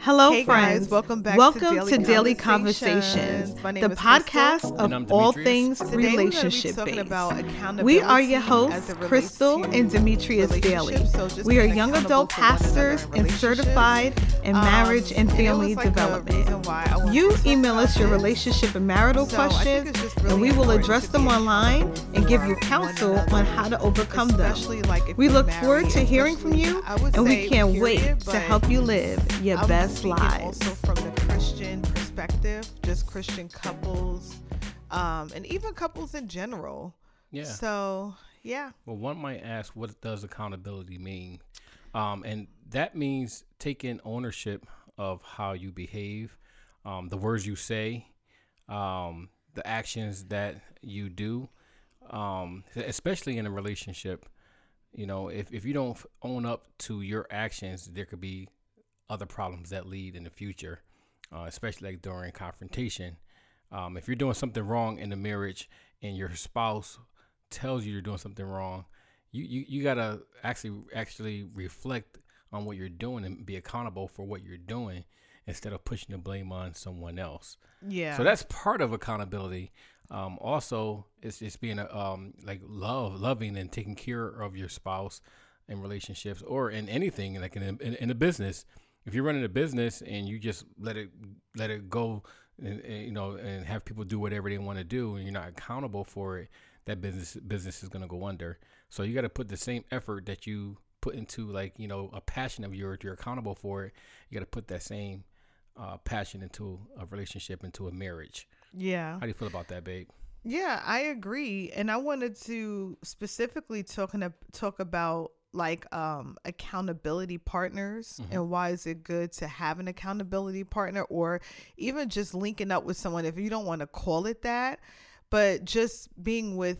Hello, Hey friends. guys, welcome back Welcome to Daily to Daily Conversations. Conversations, the Crystal. podcast of all things Today we're gonna be relationship based. We are your hosts, Crystal and Demetrius Dailey. So We are young adult for one another pastors and certified in Um, marriage and family like development. reason why I wanted You email us your relationship and marital So questions, just and we will address them online and give you counsel on how to overcome them. like We look forward to hearing from you, and we can't wait to help you live your I'm best speaking lives. Also from the Christian perspective, just Christian couples, um, and even couples in general. Yeah. So yeah, Well, one might ask, what does accountability mean? Um, and that means taking ownership of how you behave, um, the words you say, um, the actions that you do, um, especially in a relationship. You know, if, if you don't own up to your actions, there could be other problems that lead in the future, uh, especially like during confrontation. Um, if you're doing something wrong in the marriage and your spouse tells you you're doing something wrong, you, you, you gotta actually actually reflect on what you're doing and be accountable for what you're doing instead of pushing the blame on someone else. yeah. So that's part of accountability. Um, also, it's just being a, um, like love, loving, and taking care of your spouse in relationships or in anything, like in a, in, in a business. If you're running a business and you just let it let it go, and, and, you know, and have people do whatever they want to do, and you're not accountable for it, that business business is going to go under. So you got to put the same effort that you put into like you know a passion of yours. You're accountable for it. You got to put that same uh, passion into a relationship, into a marriage. yeah. How do you feel about that, babe? Yeah, I agree. And I wanted to specifically talking to, talk about like um accountability partners and why is it good to have an accountability partner or even just linking up with someone if you don't want to call it that, but just being with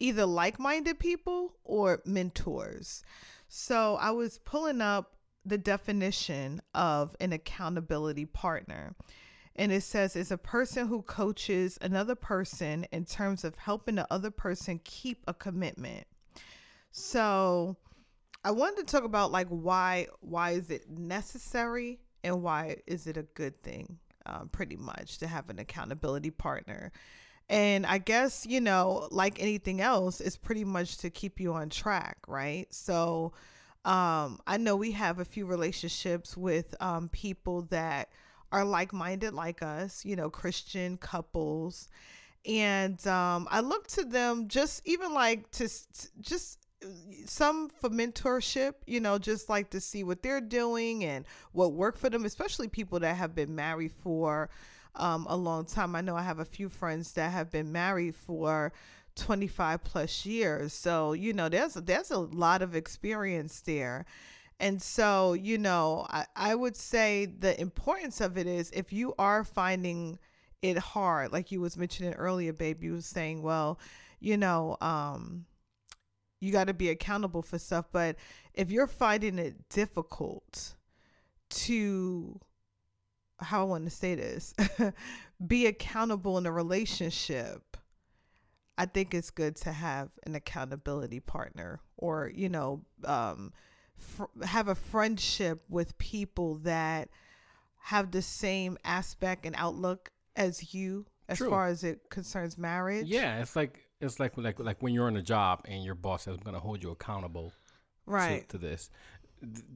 either like-minded people or mentors. So I was pulling up the definition of an accountability partner. And it says it's a person who coaches another person in terms of helping the other person keep a commitment. So I wanted to talk about like why why is it necessary and why is it a good thing, um, pretty much to have an accountability partner. And I guess you know, like anything else, it's pretty much to keep you on track, right? So um, I know we have a few relationships with um, people that are like minded like us, you know, Christian couples. And um, I look to them just even like to just some for mentorship, you know, just like to see what they're doing and what worked for them, especially people that have been married for um, a long time. I know I have a few friends that have been married for 25 plus years. So, you know, there's there's a lot of experience there. And so, you know, I, I would say the importance of it is if you are finding it hard, like you was mentioning earlier, babe, you was saying, well, you know, um, you got to be accountable for stuff. But if you're finding it difficult to, how I want to say this, be accountable in a relationship, I think it's good to have an accountability partner or, you know, um, fr- have a friendship with people that have the same aspect and outlook as you as True. far as it concerns marriage. Yeah, it's like it's like like like when you're on a job and your boss says I'm going to hold you accountable Right. to, to this.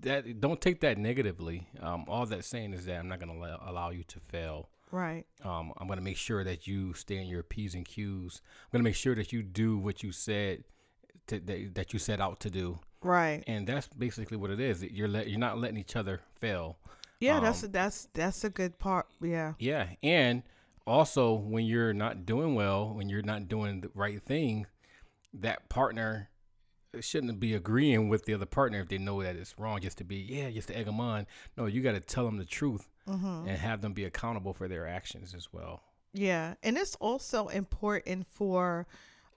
That don't take that negatively. Um, all that's saying is that I'm not going to allow, allow you to fail. Right. Um, I'm going to make sure that you stay in your p's and q's. I'm going to make sure that you do what you said to, that, that you set out to do. Right. And that's basically what it is. You're let, you're not letting each other fail. Yeah, that's Um, that's that's a good part. Yeah. Yeah, and also when you're not doing well, when you're not doing the right thing, that partner shouldn't be agreeing with the other partner if they know that it's wrong. Just to be yeah, just to egg them on. No, you got to tell them the truth Mm-hmm. and have them be accountable for their actions as well. Yeah, and it's also important for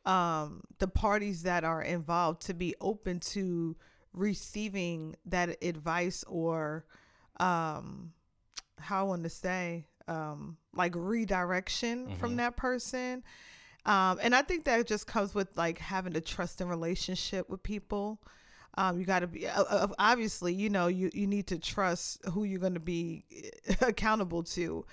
um, the parties that are involved to be open to receiving that advice or um, how I want to say um, like redirection from Mhm. that person. Um, and I think that just comes with like having a trust and relationship with people. Um, you got to be uh, obviously, you know, you you need to trust who you're going to be accountable to,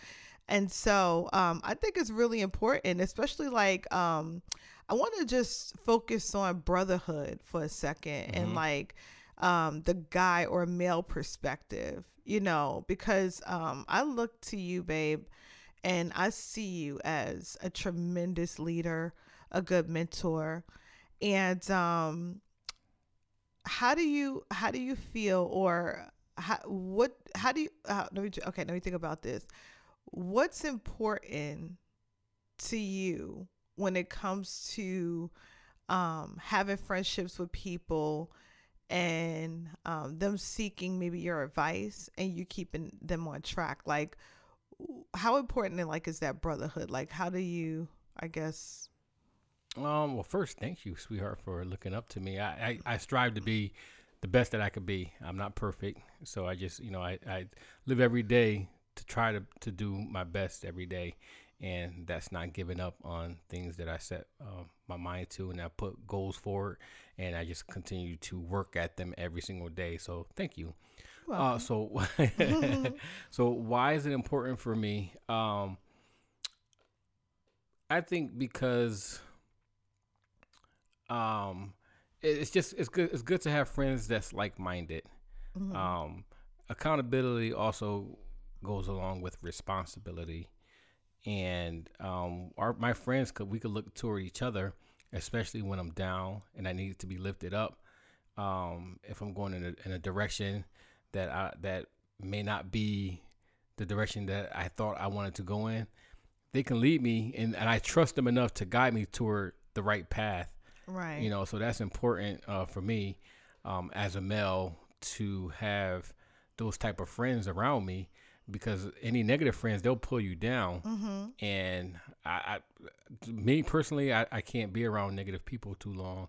and so um, I think it's really important, especially like um, I want to just focus on brotherhood for a 2nd and like um, the guy or male perspective, you know, because um, I look to you, babe, and I see you as a tremendous leader, a good mentor, and um, how do you how do you feel or how, what how do you uh, let me okay let me think about this. What's important to you when it comes to um, having friendships with people and um, them seeking maybe your advice and you keeping them on track like how important and like is that brotherhood like how do you i guess Um, well, first, thank you, sweetheart, for looking up to me. I, I, I strive to be the best that I could be. I'm not perfect, so I just, you know, I, I live every day to try to, to do my best every day, and that's not giving up on things that I set uh, my mind to, and I put goals forward, and I just continue to work at them every single day. So, thank you. Uh, so, so why is it important for me? Um, I think because um it- it's just it's good it's good to have friends that's like-minded um accountability also goes along with responsibility and um our my friends could we could look toward each other especially when i'm down and i need to be lifted up um if i'm going in a, in a direction that i that may not be the direction that i thought i wanted to go in they can lead me and, and i trust them enough to guide me toward the right path. Right. You know so that's important uh, for me um, as a male to have those type of friends around me because any negative friends they'll pull you down mm-hmm. and I, I me personally I, I can't be around negative people too long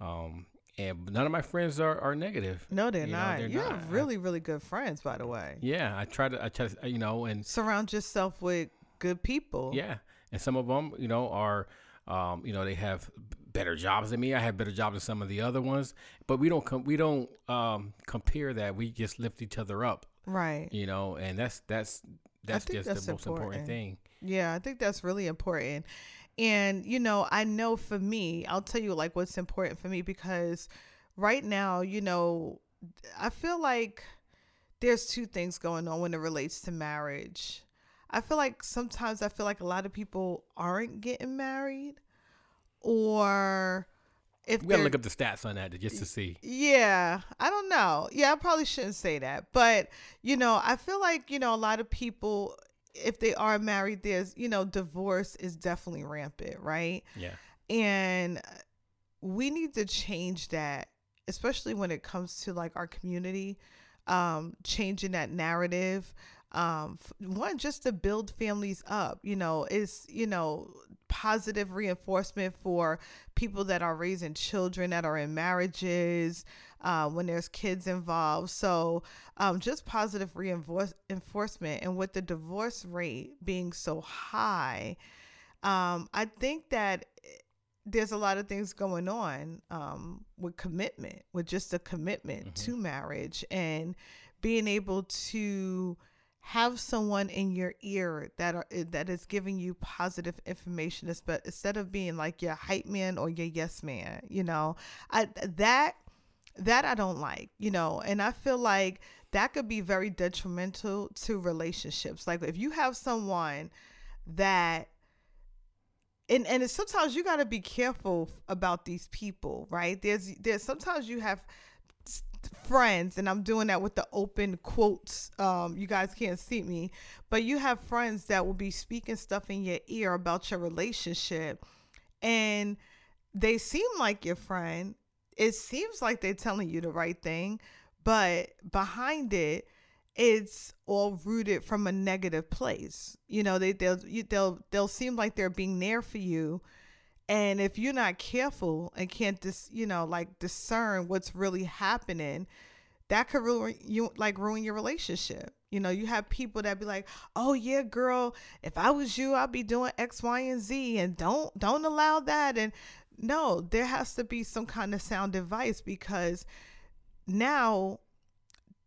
um, and none of my friends are, are negative no they're You know, not they're you not. have really really good friends by the way yeah I try to I try to, you know and surround yourself with good people Yeah, and some of them, you know, are, um, you know, they have better jobs than me. I have better jobs than some of the other ones, but we don't com- we don't um, compare that. We just lift each other up, right you know, and that's that's that's just that's the most important important. thing. Yeah, I think that's really important. And, you know, I know for me, I'll tell you like what's important for me because right now, you know, I feel like there's two things going on when it relates to marriage. I feel like sometimes I feel like a lot of people aren't getting married or if We gotta look up the stats on that just to see. yeah, I don't know. Yeah, I probably shouldn't say that. But, you know, I feel like, you know, a lot of people, if they are married, there's, you know, divorce is definitely rampant, right? Yeah, And we need to change that, especially when it comes to like our community, um, changing that narrative. Um, one, just to build families up, you know, is, you know, positive reinforcement for people that are raising children that are in marriages, uh, when there's kids involved. So, um, just positive reinforce- enforcement. And with the divorce rate being so high, um, I think that there's a lot of things going on um, with commitment, with just a commitment to marriage and being able to have someone in your ear that are eh, that is giving you positive information espe- instead of being like your hype man or your yes man you know? I that that i don't like you know? And i feel like that could be very detrimental to relationships. Like if you have someone that and and sometimes you got to be careful about these people right? There's there's sometimes you have friends and i'm doing that with the open quotes um you guys can't see me but you have friends that will be speaking stuff in your ear about your relationship and they seem like your friend it seems like they're telling you the right thing but behind it it's all rooted from a negative place. You know, they they'll they'll they'll seem like they're being there for you, and if you're not careful and can't dis you know like discern what's really happening, that could ruin you like ruin your relationship. You know, you have people that be like, "Oh yeah, girl, if I was you, I'd be doing X, Y, and Z, and don't don't allow that." And no, there has to be some kind of sound advice because now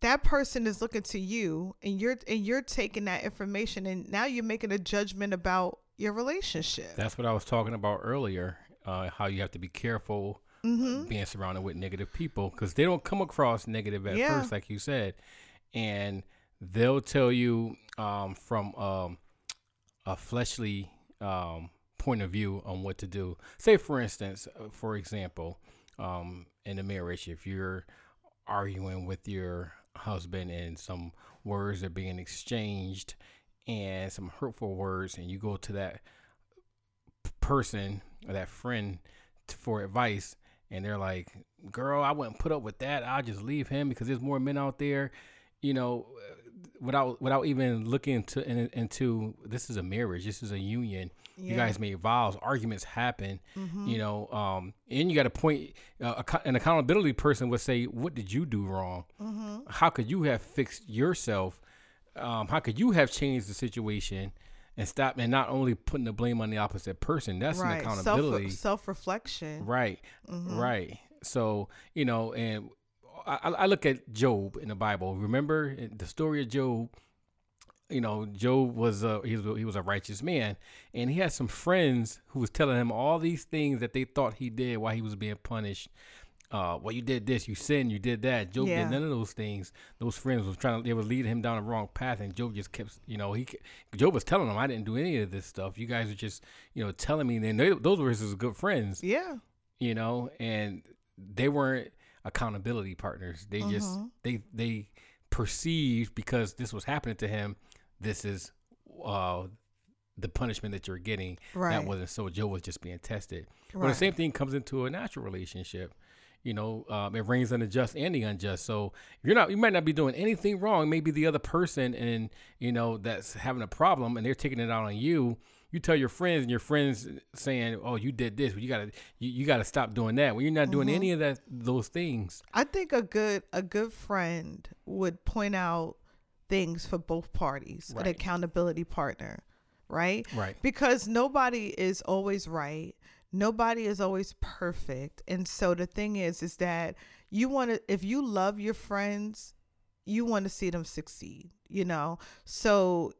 that person is looking to you and you're and you're taking that information and now you're making a judgment about your relationship. That's what I was talking about earlier. Uh, how you have to be careful mm-hmm. being surrounded with negative people because they don't come across negative at Yeah. first, like you said, and they'll tell you um, from um, a fleshly um, point of view on what to do. Say, for instance, uh, for example, um, in a marriage, if you're arguing with your husband and some words are being exchanged and some hurtful words, and you go to that person or that friend for advice, and they're like, "Girl, I wouldn't put up with that. I'll just leave him because there's more men out there." You know, without without even looking into in, into this is a marriage. This is a union. You guys made vows. Arguments happen. Mhm. You know, um, and you got to point. Uh, an accountability person would say, "What did you do wrong? Mhm. How could you have fixed yourself? Um, how could you have changed the situation?" And stop, and not only putting the blame on the opposite person. That's an right. accountability. Self reflection. Right, Mhm. right. So you know, and I, I look at Job in the Bible. Remember the story of Job. You know, Job was a he was he was a righteous man, and he had some friends who was telling him all these things that they thought he did while he was being punished. Uh, well, you did this, you sinned, you did that. Job Yeah. did none of those things. Those friends was trying to, they were leading him down the wrong path, and Job just kept, you know, he, Job was telling them, I didn't do any of this stuff. You guys are just, you know, telling me. And they, those were his good friends Yeah. you know, and they weren't accountability partners. They just Mhm. they they perceived because this was happening to him, this is uh the punishment that you're getting. Right. That wasn't so. Job was just being tested. But right. the same thing comes into a natural relationship. You know, um, it rains on the just and the unjust. So you're not, you might not be doing anything wrong. Maybe the other person and you know that's having a problem and they're taking it out on you. You tell your friends and your friends saying, "Oh, you did this. You gotta, you, you gotta stop doing that." Well, you're not doing Mhm. any of that, those things. I think a good a good friend would point out things for both parties, an accountability partner, right? Right. Because nobody is always right. Nobody is always perfect. And so the thing is is that you want to if you love your friends, you want to see them succeed, you know? So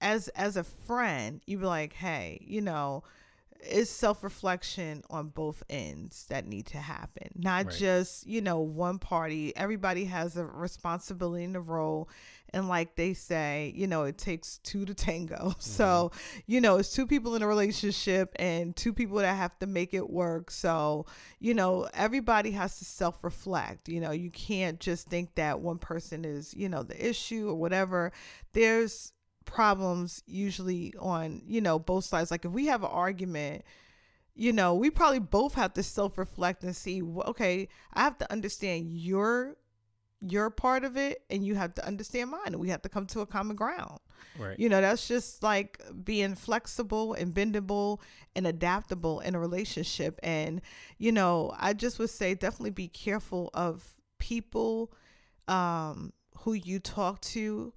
as as a friend, you be like, "Hey, you know, it's self-reflection on both ends that need to happen not Right. just you know one party. Everybody has a responsibility in the role and like they say you know it takes two to tango. Mm-hmm. So you know it's two people in a relationship and two people that have to make it work. So you know everybody has to self-reflect. You know you can't just think that one person is you know the issue or whatever. There's problems usually on you know both sides. Like if we have an argument you know we probably both have to self-reflect and see okay i have to understand your your part of it and you have to understand mine and we have to come to a common ground. Right. you know that's just like being flexible and bendable and adaptable in a relationship. And you know i just would say definitely be careful of people um who you talk to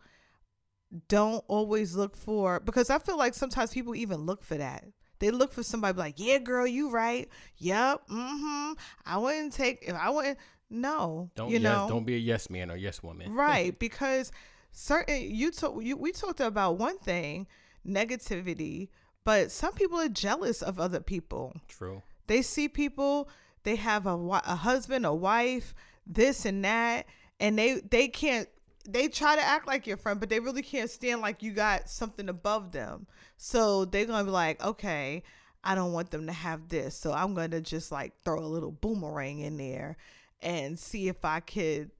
don't always look for because I feel like sometimes people even look for that. They look for somebody like, yeah, girl, you right. Yep. Mm-hmm. I wouldn't take if I wouldn't. No, Don't you yes, know, don't be a yes man or yes woman. right? Because certain you talk you we talked about one thing, negativity, but some people are jealous of other people. True. They see people, they have a, a husband, a wife, this and that, and they they can't. They try to act like your friend, but they really can't stand like you got something above them. So they're gonna be like, okay, I don't want them to have this, so I'm gonna just like throw a little boomerang in there and see if I could,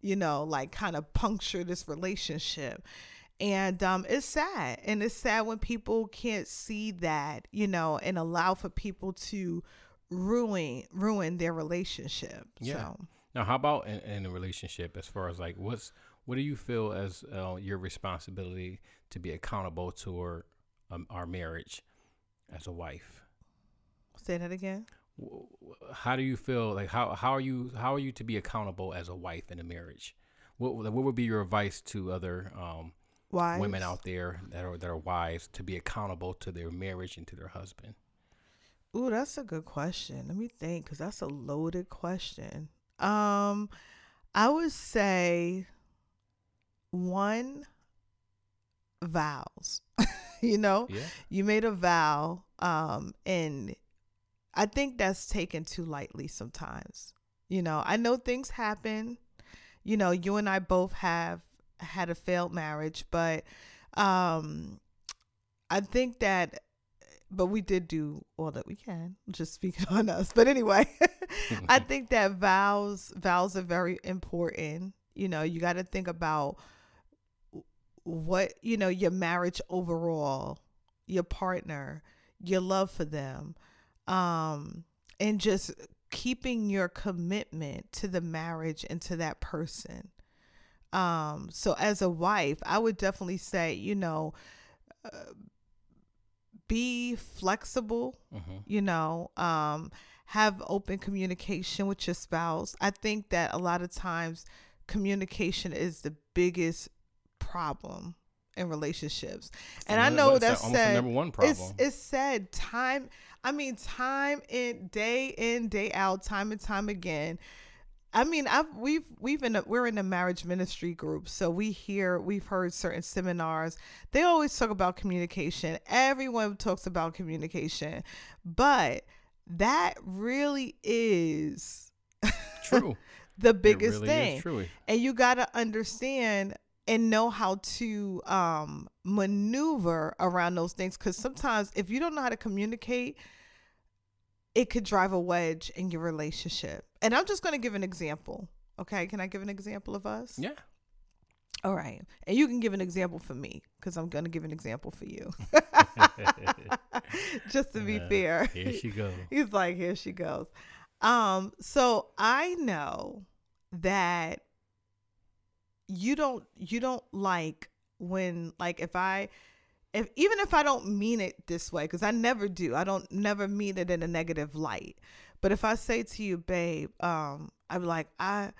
you know, like kind of puncture this relationship and um, it's sad and it's sad when people can't see that you know and allow for people to ruin ruin their relationship Yeah. so Now, how about in, in a relationship? As far as like, what's what do you feel as uh, your responsibility to be accountable to our, um, our marriage as a wife? say that again How do you feel like how how are you how are you to be accountable as a wife in a marriage? What what would be your advice to other um, why women out there that are that are wives to be accountable to their marriage and to their husband? ooh that's a good question let me think because that's a loaded question Um, I would say one vows. you know, Yeah. you made a vow, um, and I think that's taken too lightly sometimes. You know, I know things happen. You know, you and I both have had a failed marriage, but um, I think that, but we did do all that we can. Just speaking on us, but anyway, I think that vows vows are very important. You know, you got to think about what you know your marriage overall, your partner, your love for them, um, and just keeping your commitment to the marriage and to that person. Um, so as a wife, I would definitely say, you know, uh, be flexible hmm you know um have open communication with your spouse. I think that a lot of times communication is the biggest problem in relationships. And i know that's that- said number one it's, problem. it's said time i mean time in day in day out time and time again I mean, I've we've we've in a, we're in a marriage ministry group, so we hear we've heard certain seminars. They always talk about communication. Everyone talks about communication, but that really is True. the biggest really thing and you got to understand and know how to um maneuver around those things because sometimes if you don't know how to communicate it could drive a wedge in your relationship. And i'm just going to give an example okay? Can i give an example of us? Yeah. all right. And you can give an example for me because i'm going to give an example for you. Just to be Uh, fair. Here she goes. He's like, here she goes. Um, so I know that you don't you don't like when like if I if even if I don't mean it this way, because I never do. I don't never mean it in a negative light. But if I say to you, babe, um, I'm like, I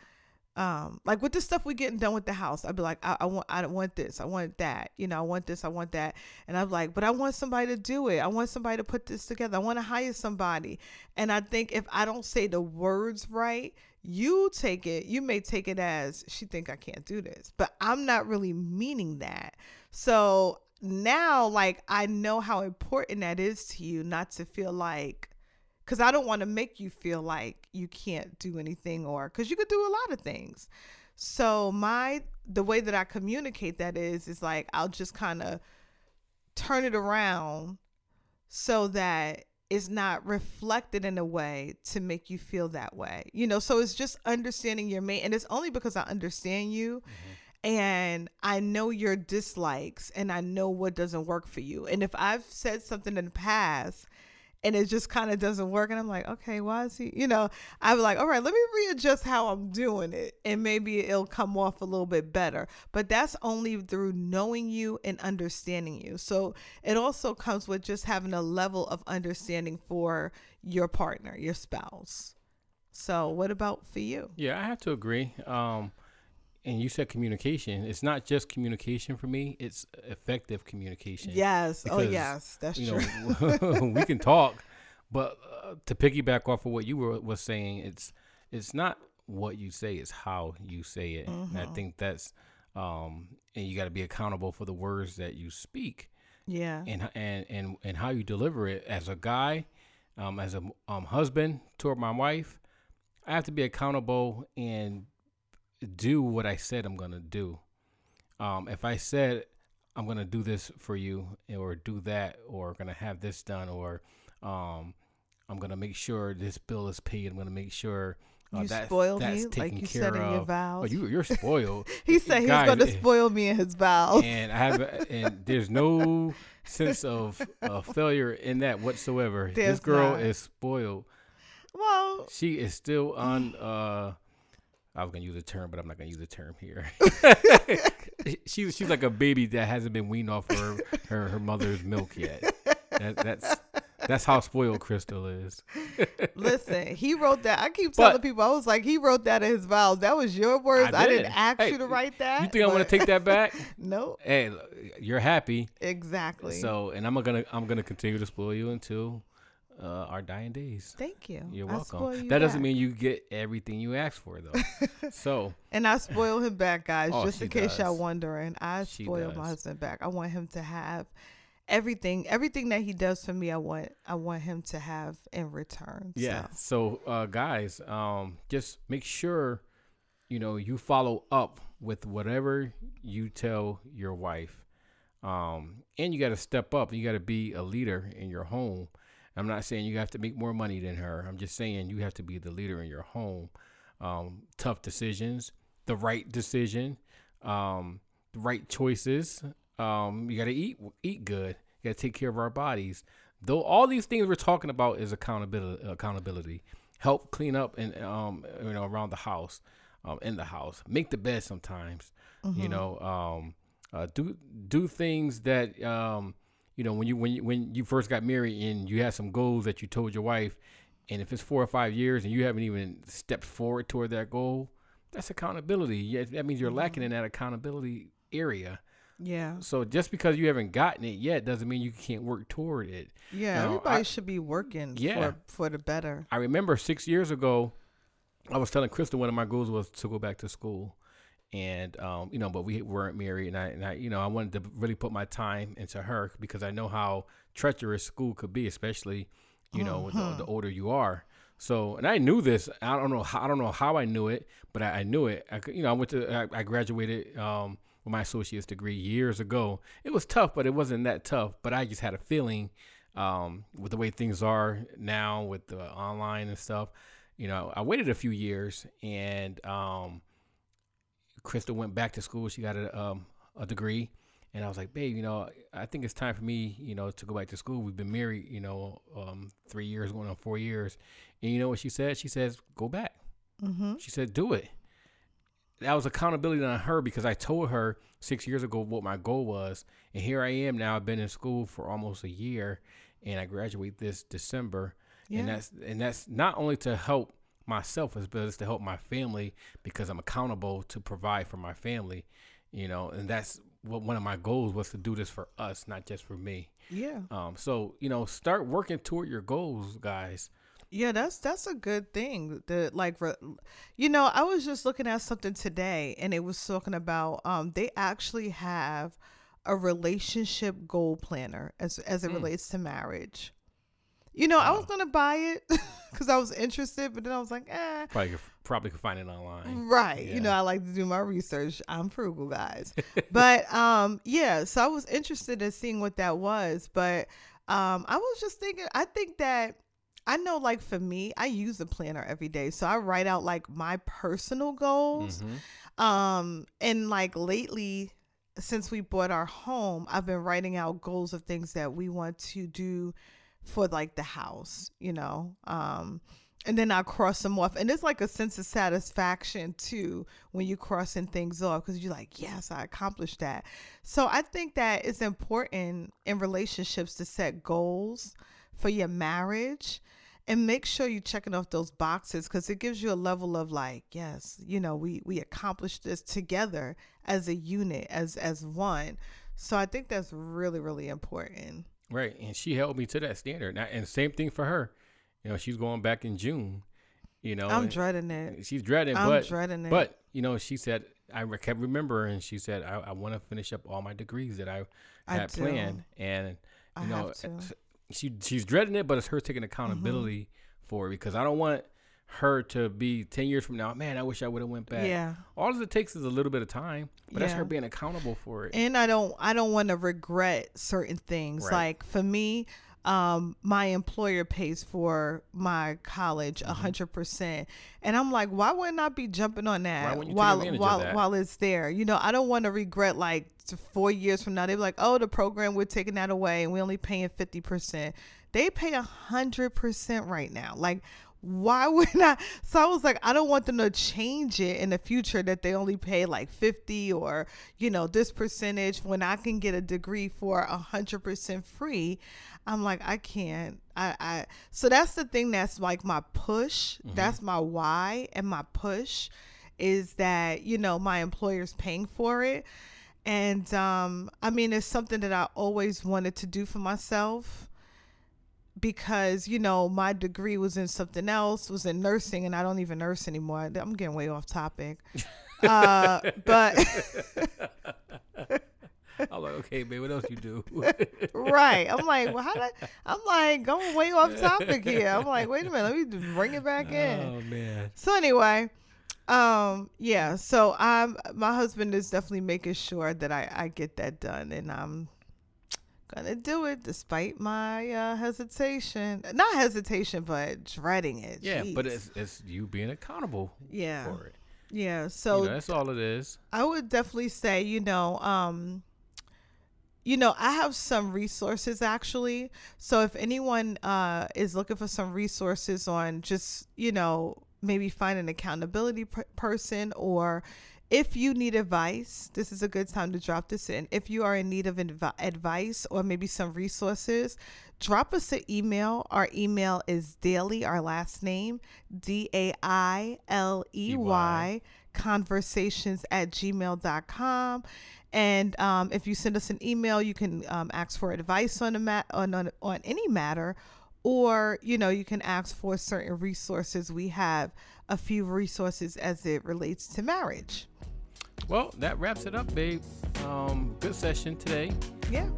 um like with the stuff we getting done with the house i'd be like I, I want i don't want this i want that you know i want this i want that and i'm like but i want somebody to do it i want somebody to put this together i want to hire somebody and i think if i don't say the words right you take it you may take it as she think i can't do this but i'm not really meaning that so now like i know how important that is to you not to feel like because I don't want to make you feel like you can't do anything or because you could do a lot of things. So my the way that I communicate that is is like I'll just kind of turn it around so that it's not reflected in a way to make you feel that way. You know, so it's just understanding your mate and it's only because I understand you mm-hmm. And I know your dislikes and I know what doesn't work for you. And if I've said something in the past and it just kind of doesn't work and i'm like okay why is he you know i'm like all right let me readjust how i'm doing it and maybe it'll come off a little bit better but that's only through knowing you and understanding you so it also comes with just having a level of understanding for your partner your spouse so what about for you Yeah, I have to agree. Um, and you said communication. It's not just communication for me. It's effective communication. yes oh yes that's you true know we can talk but uh, to piggyback off of what you were was saying it's it's not what you say it's how you say it and i Mhm. think that's um and you got to be accountable for the words that you speak yeah and and and, and how you deliver it as a guy um as a um husband toward my wife i have to be accountable and do what i said i'm gonna do um if i said i'm gonna do this for you or do that or gonna have this done or um i'm gonna make sure this bill is paid i'm gonna make sure uh, you that's, spoiled that's me like you said in your vows Oh, you you're spoiled. he said he was going to eh, spoil me in his vows and I have and there's no sense of uh, failure in that whatsoever. this girl not. is spoiled. well She is still on. Uh, I was gonna use a term, but I'm not gonna use the term here. she's she's like a baby that hasn't been weaned off her her, her mother's milk yet. That, that's that's how spoiled Crystal is. Listen, he wrote that. I keep But- telling people, I was like, he wrote that in his vows. That was your words. I, didn't did. ask Hey, you to write that. You think I'm gonna take that back? No, hey, you're happy. exactly. So, and I'm gonna I'm gonna continue to spoil you until uh, our dying days. Thank you. You're welcome. you That doesn't mean you get everything you ask for, though. so And I spoil him back, guys. Oh, just in case y'all does. wondering, I She spoil my husband back. I want him to have everything, everything that he does for me. I want, I want him to have in return. Yeah. So. So, uh, guys, um, just make sure you know you follow up with whatever you tell your wife, um, and you got to step up. You got to be a leader in your home. I'm not saying you have to make more money than her. I'm just saying you have to be the leader in your home. Um, tough decisions, the right decision, um, the right choices. Um, you got to eat eat good. You got to take care of our bodies. Though all these things we're talking about is accountability. Accountability. Help clean up and um, you know around the house, um, in the house. Make the bed sometimes. You know, um, uh, do do things that um, you know when you when you when you first got married and you had some goals that you told your wife, and if it's four or five years and you haven't even stepped forward toward that goal, that's accountability. Yeah, that means you're mm-hmm. lacking in that accountability area. Yeah, So just because you haven't gotten it yet doesn't mean you can't work toward it. yeah. Now, everybody I- should be working Yeah. for for the better. I remember six years ago, I was telling Crystal one of my goals was to go back to school, and um, you know, but we weren't married, and I, and I, you know, I wanted to really put my time into her because I know how treacherous school could be, especially, you know, the, the older you are. So, and I knew this. I don't know. How, I don't know how I knew it, but I, I knew it. I, you know, I went to. I, I graduated um, with my associate's degree years ago. It was tough, but it wasn't that tough. But I just had a feeling um, with the way things are now with the online and stuff. You know, I waited a few years, and um, Crystal went back to school. She got a um, a degree, and I was like, babe, you know, I think it's time for me, you know, to go back to school. We've been married, you know, um, three years, going on four years, and you know what she said? She says, go back. Mm-hmm. She said, do it. That was accountability on her because I told her six years ago what my goal was. And here I am now. I've been in school for almost a year and I graduate this December. Yeah. And that's and that's not only to help myself as but it's to help my family because I'm accountable to provide for my family. You know, and that's what one of my goals was to do this for us, not just for me. Yeah, Um, so you know, start working toward your goals, guys. yeah. That's that's a good thing. The like, you know, I was just looking at something today, and it was talking about um they actually have a relationship goal planner as as it relates to marriage. You know, I was gonna buy it because I was interested, but then I was like, eh. Probably could, probably could find it online. Right. Yeah. You know, I like to do my research. I'm frugal, guys. but um yeah, so I was interested in seeing what that was, but um I was just thinking I think that I know like for me, I use a planner every day. So I write out like my personal goals. Mhm. Um and like lately since we bought our home, I've been writing out goals of things that we want to do for like the house, you know. Um and then I cross them off. And it's like a sense of satisfaction too when you crossing things off because you're like, yes, I accomplished that. So I think that it's important in relationships to set goals for your marriage and make sure you're checking off those boxes because it gives you a level of like, yes, you know, we we accomplished this together as a unit, as as one. So I think that's really, really important. Right, and she held me to that standard. And- And same thing for her. You know, she's going back in June. You know, I'm dreading it. she's dreading, I'm but dreading it. but you know, she said I kept remembering, and she said I, I want to finish up all my degrees that I I had do. planned, and I you know, have to. she she's dreading it, but it's her taking accountability Mm-hmm. for it because I don't want her to be ten years from now. Man, I wish I would have went back. Yeah. all it takes is a little bit of time, but that's her being accountable for it. and I don't I don't want to regret certain things. Right. Like for me, um, my employer pays for my college Mm-hmm. a hundred percent, and I'm like, why wouldn't I be jumping on that wouldn't you take while while that? while it's there? You know, I don't want to regret like four years from now. They're like, oh, the program we're taking that away, and we only paying fifty percent. They pay a hundred percent right now. Like. Why would I? So I was like, I don't want them to change it in the future that they only pay like 50 or, you know, this percentage when I can get a degree for a hundred percent free. I'm like, I can't. I, I, so that's the thing that's like my push. That's my why and my push is that, you know, my employer's paying for it. And, um, I mean, it's something that I always wanted to do for myself because you know my degree was in something else, was in nursing, and I don't even nurse anymore. I'm getting way off topic. uh, but I'm like, okay, babe, what else you do? right, I'm like, well, how did I, I'm like going way off topic here. I'm like, wait a minute, let me bring it back in. oh man. So anyway, um, yeah. So I'm my husband is definitely making sure that I I get that done, and I'm gonna do it despite my uh, hesitation. Not hesitation, but dreading it. Yeah, but it's it's you being accountable yeah, for it. yeah. So So that's all it is. I would definitely say, you know, um, you know, I have some resources actually. So if anyone uh, is looking for some resources on just, you know, maybe find an accountability p- person or if you need advice, this is a good time to drop this in. If you are in need of advi- advice or maybe some resources, drop us an email. Our email is daily, our last name, D A I L E Y, conversations at gmail.com. And um, if you send us an email, you can um, ask for advice on, a mat- on, on, on any matter, or, you know, you can ask for certain resources. We have a few resources as it relates to marriage. Well, that wraps it up, babe. Um, good session today, Yeah.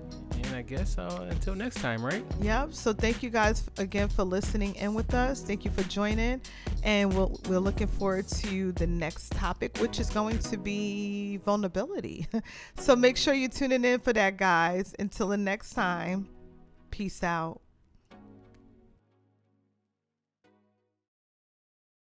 and I guess uh, until next time, right? Yep. So thank you guys again for listening in with us. Thank you for joining, and we'll, we're looking forward to the next topic, which is going to be vulnerability. so make sure you're tuning in for that, guys. Until the next time, peace out.